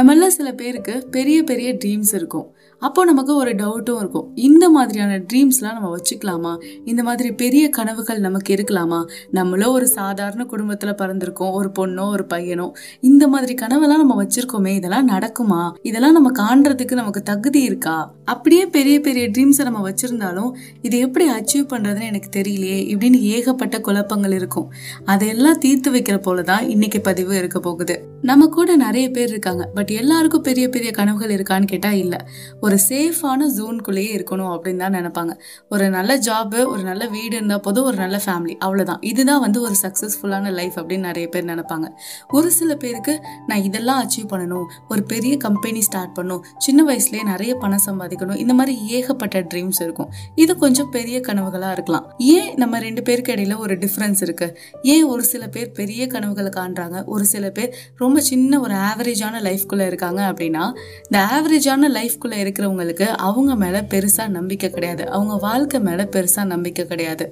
நம்மள சில பேருக்கு பெரிய பெரிய ட்ரீம்ஸ் இருக்கும். அப்போ நமக்கு ஒரு டவுட்டும் இருக்கும். இந்த மாதிரியான ட்ரீம்ஸ்லாம் நம்ம வச்சுக்கலாமா? இந்த மாதிரி பெரிய கனவுகள் நமக்கு இருக்கலாமா? நம்மளோ ஒரு சாதாரண குடும்பத்தில் பிறந்திருக்கோம். ஒரு பொண்ணோ ஒரு பையனோ. இந்த மாதிரி கனவெல்லாம் நம்ம வச்சிருக்கோமே. இதெல்லாம் நடக்குமா? இதெல்லாம் நம்ம காண்றதுக்கு நமக்கு தகுதி இருக்கா? அப்படியே பெரிய பெரிய ட்ரீம்ஸை நம்ம வச்சிருந்தாலும் இதை எப்படி அச்சீவ் பண்ணுறதுன்னு எனக்கு தெரியலையே. இப்படின்னு ஏகப்பட்ட குழப்பங்கள் இருக்கும். அதையெல்லாம் தீர்த்து வைக்கிற போல தான் இன்னைக்கு பதிவு இருக்க போகுது. நம்ம கூட நிறைய பேர் இருக்காங்க. பட் பட் எல்லாருக்கும் பெரிய பெரிய கனவுகள் இருக்கான்னு கேட்டால் இல்லை. ஒரு சேஃபான ஜோன்குள்ளேயே இருக்கணும் அப்படின்னு தான் நினைப்பாங்க. ஒரு நல்ல ஜாபு ஒரு நல்ல வீடு இருந்தால் போதும் ஒரு நல்ல ஃபேமிலி அவ்வளோதான் இதுதான் வந்து ஒரு சக்ஸஸ்ஃபுல்லான லைஃப் அப்படின்னு நிறைய பேர் நினைப்பாங்க. ஒரு சில பேருக்கு நான் இதெல்லாம் அச்சீவ் பண்ணணும் ஒரு பெரிய கம்பெனி ஸ்டார்ட் பண்ணணும் சின்ன வயசுலேயே நிறைய பணம் சம்பாதிக்கணும் இந்த மாதிரி ஏகப்பட்ட ட்ரீம்ஸ் இருக்கும். இது கொஞ்சம் பெரிய கனவுகளாக இருக்கலாம். ஏன் நம்ம ரெண்டு பேருக்கு இடையில ஒரு டிஃப்ரென்ஸ் இருக்கு? ஏன் ஒரு சில பேர் பெரிய கனவுகளை காண்றாங்க? ஒரு சில பேர் ரொம்ப சின்ன ஒரு ஆவரேஜான லைஃப்குள்ள இருக்காங்க அப்படின்னா இந்த ஆவரேஜான லைஃப்குள்ளே இருக்கிறவங்களுக்கு அவங்க மேல பெருசா நம்பிக்கை கிடையாது. அவங்க வாழ்க்கை மேல பெருசா நம்பிக்கை கிடையாது.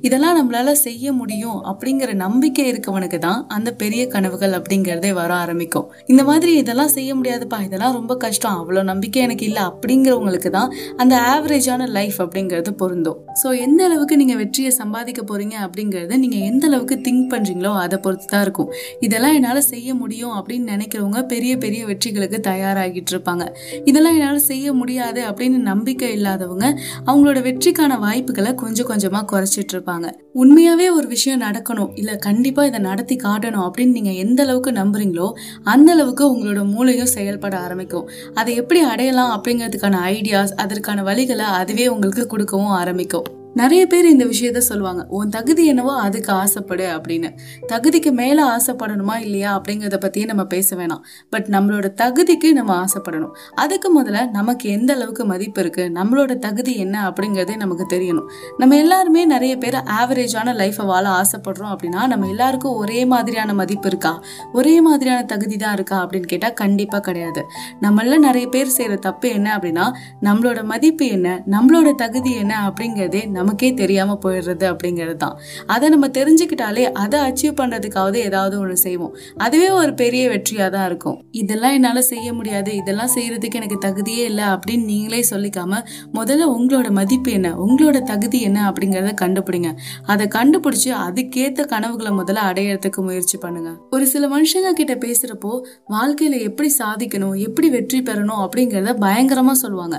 இதெல்லாம் நம்மளால செய்ய முடியும் அப்படிங்கிற நம்பிக்கை இருக்கவனுக்கு தான் அந்த பெரிய கனவுகள் அப்படிங்கிறதே வர ஆரம்பிக்கும். இந்த மாதிரி இதெல்லாம் செய்ய முடியாதுப்பா இதெல்லாம் ரொம்ப கஷ்டம் அவ்வளோ நம்பிக்கை எனக்கு இல்லை அப்படிங்கிறவங்களுக்கு தான் அந்த ஆவரேஜான லைஃப் அப்படிங்கிறது பொருந்தும். ஸோ எந்த அளவுக்கு நீங்க வெற்றியை சம்பாதிக்க போறீங்க அப்படிங்கிறது நீங்க எந்த அளவுக்கு திங்க் பண்றீங்களோ அதை பொறுத்து தான் இருக்கும். இதெல்லாம் என்னால செய்ய முடியும் அப்படின்னு நினைக்கிறவங்க பெரிய பெரிய வெற்றிகளுக்கு தயாராகிட்டு இருப்பாங்க இதெல்லாம் என்னால் செய்ய முடியாது அப்படின்னு நம்பிக்கை இல்லாதவங்க அவங்களோட வெற்றிக்கான வாய்ப்புகளை கொஞ்சம் கொஞ்சமாக குறைச்சிட்டு இருப்பாங்க உண்மையாவே ஒரு விஷயம் நடக்கணும். இல்லை கண்டிப்பாக இதை நடத்தி காட்டணும் அப்படின்னு நீங்கள் எந்த அளவுக்கு நம்புறீங்களோ அந்த அளவுக்கு உங்களோட மூளையும் செயல்பட ஆரம்பிக்கும். அதை எப்படி அடையலாம் அப்படிங்கிறதுக்கான ஐடியாஸ் அதற்கான வழிகளை அதுவே உங்களுக்கு கொடுக்கவும் ஆரம்பிக்கும். நிறைய பேர் இந்த விஷயத்த சொல்லுவாங்க. உன் தகுதி என்னவோ அதுக்கு ஆசைப்படு அப்படின்னு. தகுதிக்கு மேல ஆசைப்படணுமா இல்லையா அப்படிங்கறத பத்தியே நம்ம பேச வேணாம். பட் நம்மளோட தகுதிக்கு நம்ம ஆசைப்படணும். அதுக்கு முதல்ல நமக்கு எந்த அளவுக்கு மதிப்பு இருக்கு? நம்மளோட தகுதி என்ன அப்படிங்கறதே நமக்கு தெரியணும். நம்ம எல்லாருமே நிறைய பேர் ஆவரேஜான லைஃபை வாழ ஆசைப்படுறோம் அப்படின்னா நம்ம எல்லாருக்கும் ஒரே மாதிரியான மதிப்பு இருக்கா? ஒரே மாதிரியான தகுதி தான் இருக்கா அப்படின்னு கேட்டா கண்டிப்பா கிடையாது. நம்மள நிறைய பேர் செய்யற தப்பு என்ன அப்படின்னா நம்மளோட மதிப்பு என்ன? நம்மளோட தகுதி என்ன அப்படிங்கறதே நமக்கே தெரியாமல் போயிடுறது அப்படிங்கிறது தான். அதை நம்ம தெரிஞ்சுக்கிட்டாலே அதை அச்சீவ் பண்ணுறதுக்காவது ஏதாவது ஒன்று செய்வோம். அதுவே ஒரு பெரிய வெற்றியாக தான் இருக்கும். இதெல்லாம் என்னால் செய்ய முடியாது. இதெல்லாம் செய்கிறதுக்கு எனக்கு தகுதியே இல்லை அப்படின்னு நீங்களே சொல்லிக்காம முதல்ல உங்களோட மதிப்பு என்ன? உங்களோட தகுதி என்ன அப்படிங்கிறத கண்டுபிடிங்க. அதை கண்டுபிடிச்சு அதுக்கேற்ற கனவுகளை முதல்ல அடையறதுக்கு முயற்சி பண்ணுங்க. ஒரு சில மனுஷங்க கிட்ட பேசுறப்போ வாழ்க்கையில எப்படி சாதிக்கணும் எப்படி வெற்றி பெறணும் அப்படிங்கிறத பயங்கரமா சொல்லுவாங்க.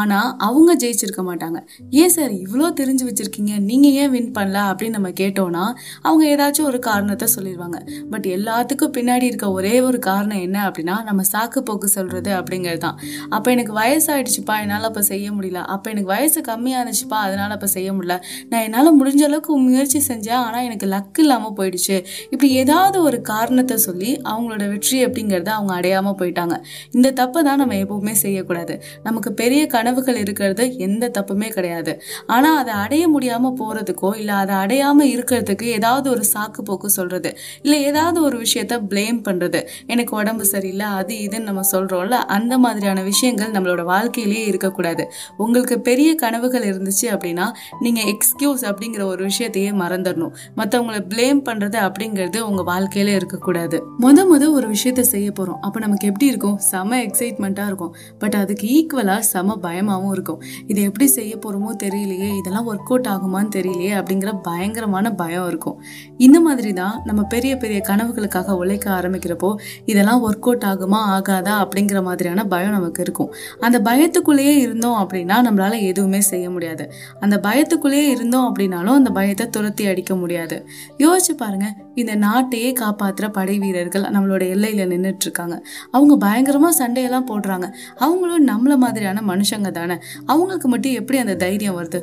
ஆனா அவங்க ஜெயிச்சிருக்க மாட்டாங்க. ஏன் சார் இவ்வளோ தெரிஞ்சு வச்சுருக்கீங்க நீங்கள் ஏன் வின் பண்ணல அப்படின்னு நம்ம கேட்டோன்னா அவங்க ஏதாச்சும் ஒரு காரணத்தை சொல்லிடுவாங்க பட் எல்லாத்துக்கும் பின்னாடி இருக்க ஒரே ஒரு காரணம் என்ன அப்படின்னா நம்ம சாக்கு போக்கு சொல்கிறது அப்படிங்கிறது தான். அப்போ எனக்கு வயசாயிடுச்சுப்பா என்னால் அப்போ செய்ய முடியல. அப்போ எனக்கு வயசு கம்மியாக இருந்துச்சுப்பா அதனால் அப்போ செய்ய முடியல. நான் என்னால் முடிஞ்ச அளவுக்கு முயற்சி செஞ்சேன் ஆனால் எனக்கு லக் இல்லாமல் போயிடுச்சு. இப்படி ஏதாவது ஒரு காரணத்தை சொல்லி அவங்களோட வெற்றி அப்படிங்கிறத அவங்க அடையாமல் போயிட்டாங்க. இந்த தப்பை தான் நம்ம எப்பவுமே செய்யக்கூடாது. நமக்கு பெரிய கனவுகள் இருக்கிறது எந்த தப்புமே கிடையாது. ஆனால் அதை அடைய முடியாம போறதுக்கோ இல்ல அதை அடையாம இருக்கிறதுக்கு ஏதாவது ஒரு சாக்கு போக்கு சொல்றது இல்ல ஏதாவது ஒரு விஷயத்த ப்ளேம் பண்றது. எனக்கு உடம்பு சரியில்லை அது இதுன்னு நம்ம சொல்றோம்ல அந்த மாதிரியான விஷயங்கள் நம்மளோட வாழ்க்கையிலேயே இருக்கக்கூடாது. உங்களுக்கு பெரிய கனவுகள் இருந்துச்சு அப்படின்னா நீங்க எக்ஸ்கியூஸ் அப்படிங்கிற ஒரு விஷயத்தையே மறந்துடணும். மத்தவங்கள ப்ளேம் பண்றது அப்படிங்கிறது உங்க வாழ்க்கையில இருக்கக்கூடாது. முத முத ஒரு விஷயத்த செய்ய போறோம். அப்ப நமக்கு எப்படி இருக்கும்? செம எக்ஸைட்மெண்ட்டா இருக்கும். பட் அதுக்கு ஈக்குவலா செம பயமாவும் இருக்கும். இதை எப்படி செய்ய போறோமோ தெரியலையே இதெல்லாம் ஒர்க் அவுட் ஆகுமான்னு தெரியலையே அப்படிங்கிற பயங்கரமான பயம் இருக்கும். இந்த மாதிரி தான் நம்ம பெரிய பெரிய கனவுகளுக்காக உழைக்க ஆரம்பிக்கிறப்போ இதெல்லாம் ஒர்க் அவுட் ஆகுமா ஆகாதா அப்படிங்கிற மாதிரியான பயம் நமக்கு இருக்கும். அந்த பயத்துக்குள்ளேயே இருந்தோம் அப்படின்னா நம்மளால எதுவுமே செய்ய முடியாது. அந்த பயத்துக்குள்ளேயே இருந்தோம் அப்படின்னாலும் அந்த பயத்தை துரத்தி அடிக்க முடியாது. யோசிச்சு பாருங்க இந்த நாட்டையே காப்பாத்துற படை வீரர்கள் நம்மளோட எல்லையில நின்றுட்டு இருக்காங்க அவங்க பயங்கரமா சண்டையெல்லாம் போடுறாங்க. அவங்களும் நம்மள மாதிரியான மனுஷங்க தானே. அவங்களுக்கு மட்டும் எப்படி அந்த தைரியம் வருது?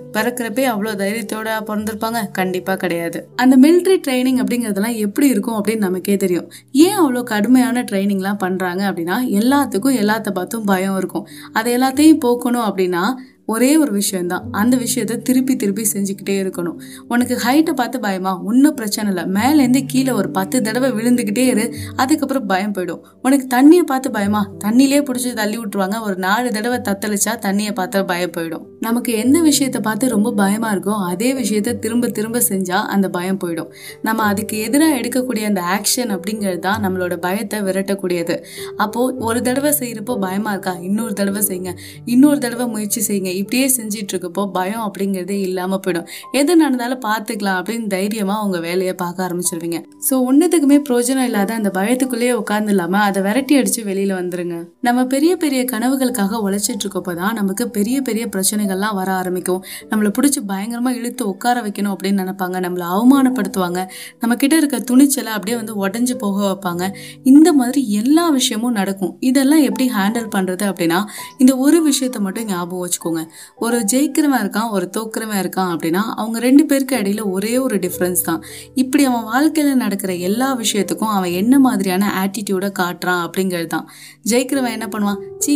போய் அவ்வளோ தைரியத்தோட பிறந்திருப்பாங்க? கண்டிப்பா கிடையாது. அந்த மிலிட்ரி ட்ரைனிங் அப்படிங்கிறதெல்லாம் எப்படி இருக்கும் அப்படின்னு நமக்கே தெரியும். ஏன் அவ்வளோ கடுமையான ட்ரைனிங்லாம் பண்றாங்க அப்படின்னா எல்லாத்துக்கும் எல்லாத்த பார்த்தும் பயம் இருக்கும். அதை எல்லாத்தையும் போக்கணும் அப்படின்னா ஒரே ஒரு விஷயம்தான். அந்த விஷயத்த திருப்பி திருப்பி செஞ்சுக்கிட்டே இருக்கணும். உனக்கு ஹைட்டை பார்த்து பயமா? ஒன்றும் பிரச்சனை இல்லை. மேலேருந்து கீழே ஒரு பத்து தடவை விழுந்துக்கிட்டே இரு. அதுக்கப்புறம் பயம் போயிடும். உனக்கு தண்ணியை பார்த்து பயமா? தண்ணியிலே பிடிச்சி தள்ளி விட்டுருவாங்க. ஒரு நாலு தடவை தத்தளிச்சா தண்ணியை பார்த்தா பயம் போயிடும். நமக்கு எந்த விஷயத்த பார்த்து ரொம்ப பயமா இருக்கோ அதே விஷயத்த திரும்ப திரும்ப செஞ்சா அந்த பயம் போயிடும். நம்ம அதுக்கு எதிராக எடுக்கக்கூடிய அந்த ஆக்ஷன் அப்படிங்கிறது தான் நம்மளோட பயத்தை விரட்டக்கூடியது. அப்போ ஒரு தடவை செய்யறப்போ பயமா இருக்கா? இன்னொரு தடவை செய்யுங்க. இன்னொரு தடவை முயற்சி செய்யுங்க. இப்படியே செஞ்சிட்டு இருக்கப்போ பயம் அப்படிங்கிறதே இல்லாம போயிடும். எது நடந்தாலும் பார்த்துக்கலாம் அப்படின்னு தைரியமா உங்க வேலையை பார்க்க ஆரம்பிச்சிருவீங்க. ஸோ ஒன்றுத்துக்குமே பிரயோஜனம் இல்லாத அந்த பயத்துக்குள்ளேயே உட்கார்ந்து இல்லாம அதை விரட்டி அடிச்சு வெளியில வந்துருங்க. நம்ம பெரிய பெரிய கனவுகளுக்காக உழைச்சிட்டு இருக்கப்போ தான் நமக்கு பெரிய பெரிய பிரச்சனைகள்லாம் வர ஆரம்பிக்கும். நம்மளை பிடிச்சி பயங்கரமா இழுத்து உட்கார வைக்கணும் அப்படின்னு நினைப்பாங்க. நம்மளை அவமானப்படுத்துவாங்க. நம்ம கிட்ட இருக்க துணிச்சலை அப்படியே வந்து உடஞ்சு போக வைப்பாங்க. இந்த மாதிரி எல்லா விஷயமும் நடக்கும். இதெல்லாம் எப்படி ஹேண்டில் பண்றது அப்படின்னா இந்த ஒரு விஷயத்த மட்டும் ஞாபகம் வச்சுக்கோங்க. ஒரு ஜெயிக்கிறவன் இருக்கான் ஒரு தோக்குறவன் இருக்கான் அப்படின்னா அவங்க ரெண்டு பேருக்கு இடையில ஒரே ஒரு டிஃப்ரென்ஸ் தான். இப்படி அவன் வாழ்க்கையில நடக்கிற எல்லா விஷயத்துக்கும் அவன் என்ன மாதிரியான ஆட்டிடியூடை காட்டுறான் அப்படிங்கிறது தான். ஜெயிக்கிறவன் என்ன பண்ணுவான்? சீ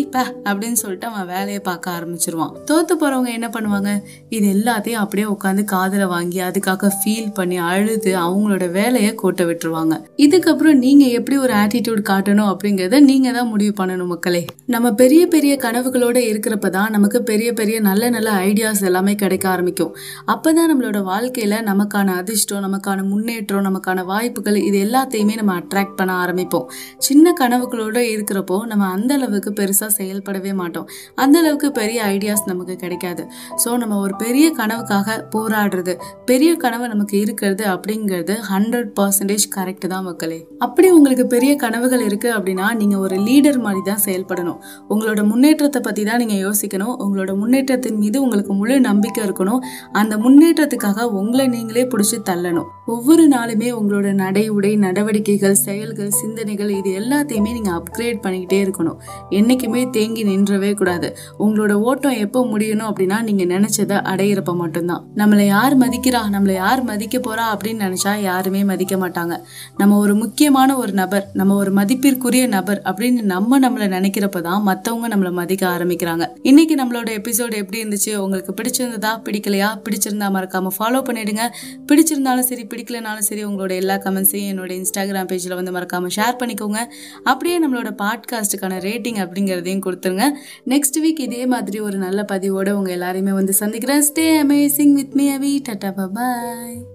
அப்படின்னு சொல்லிட்டு அவன் வேலையை பார்க்க ஆரம்பிச்சிருவான். தோத்து போறவங்க என்ன பண்ணுவாங்க? இது எல்லாத்தையும் அப்படியே உட்காந்து காதல வாங்கி அதுக்காக ஃபீல் பண்ணி அழுது அவங்களோட வேலையை கோட்ட விட்டுருவாங்க. இதுக்கப்புறம் நீங்க எப்படி ஒரு ஆட்டிடியூட் காட்டணும் அப்படிங்கறத நீங்க தான் முடிவு பண்ணணும் மக்களே. நம்ம பெரிய பெரிய கனவுகளோட இருக்கிறப்ப தான் நமக்கு பெரிய பெரிய நல்ல நல்ல ஐடியாஸ் எல்லாமே கிடைக்க ஆரம்பிக்கும். அப்பதான் நம்மளோட வாழ்க்கையில நமக்கான அதிர்ஷ்டம் நமக்கான முன்னேற்றம் நமக்கான வாய்ப்புகள் இது எல்லாத்தையுமே நம்ம அட்ராக்ட் பண்ண ஆரம்பிப்போம். சின்ன கனவுகளோட இருக்கிறப்போ நம்ம அந்த அளவுக்கு பெருசா செயல்படவே மாட்டோம். அந்த அளவுக்கு பெரிய ஐடியாஸ் நமக்கு கிடைக்காது. ஸோ நம்ம ஒரு பெரிய கனவுக்காக போராடுறது பெரிய கனவு நமக்கு இருக்கிறது அப்படிங்கிறது ஹண்ட்ரட் பர்சன்டேஜ் கரெக்ட் தான் மக்களே. அப்படி உங்களுக்கு பெரிய கனவுகள் இருக்கு அப்படின்னா நீங்க ஒரு லீடர் மாதிரி தான் செயல்படணும். உங்களோட முன்னேற்றத்தை பத்தி தான் நீங்க யோசிக்கணும். உங்களோட முன்னேற்றத்தின் மீது உங்களுக்கு முழு நம்பிக்கை இருக்கணும். அந்த முன்னேற்றத்துக்காக உங்களை நீங்களே பிடிச்சி தள்ளணும். ஒவ்வொரு நாளுமே உங்களோட நடை உடை நடவடிக்கைகள் செயல்கள் சிந்தனைகள் இது எல்லாத்தையுமே நீங்க அப்கிரேட் பண்ணிக்கிட்டே இருக்கணும். என்னைக்குமே தேங்கி நின்றவே கூடாது. உங்களோட ஓட்டம் எப்போ முடியணும் அப்படின்னா நீங்க நினைச்சதை அடையிறப்ப மட்டும்தான். நம்மளை யார் மதிக்கிறா நம்மளை யார் மதிக்க போறா அப்படின்னு நினைச்சா யாருமே மதிக்க மாட்டாங்க. நம்ம ஒரு முக்கியமான ஒரு நபர் நம்ம ஒரு மதிப்பிற்குரிய நபர் அப்படின்னு நம்ம நம்மளை நினைக்கிறப்ப தான் மத்தவங்க நம்மளை மதிக்க ஆரம்பிக்கிறாங்க. இன்னைக்கு நம்மளோட எபிசோடு எப்படி இருந்துச்சு? உங்களுக்கு பிடிச்சிருந்ததா? பிடிக்கலையா? பிடிச்சிருந்தா மறக்காமல் ஃபாலோ பண்ணிடுங்க. பிடிச்சிருந்தாலும் சரி பிடிக்கலனாலும் சரி உங்களோட எல்லா கமெண்ட்ஸையும் என்னோட இன்ஸ்டாகிராம் பேஜில் வந்து மறக்காமல் ஷேர் பண்ணிக்கோங்க. அப்படியே நம்மளோட பாட்காஸ்ட்டுக்கான ரேட்டிங் அப்படிங்கிறதையும் கொடுத்துருங்க. நெக்ஸ்ட் வீக் இதே மாதிரி ஒரு நல்ல பதிவோடு உங்கள் எல்லாரையுமே வந்து சந்திக்கிறேன். Stay amazing with me AVI ta-ta bye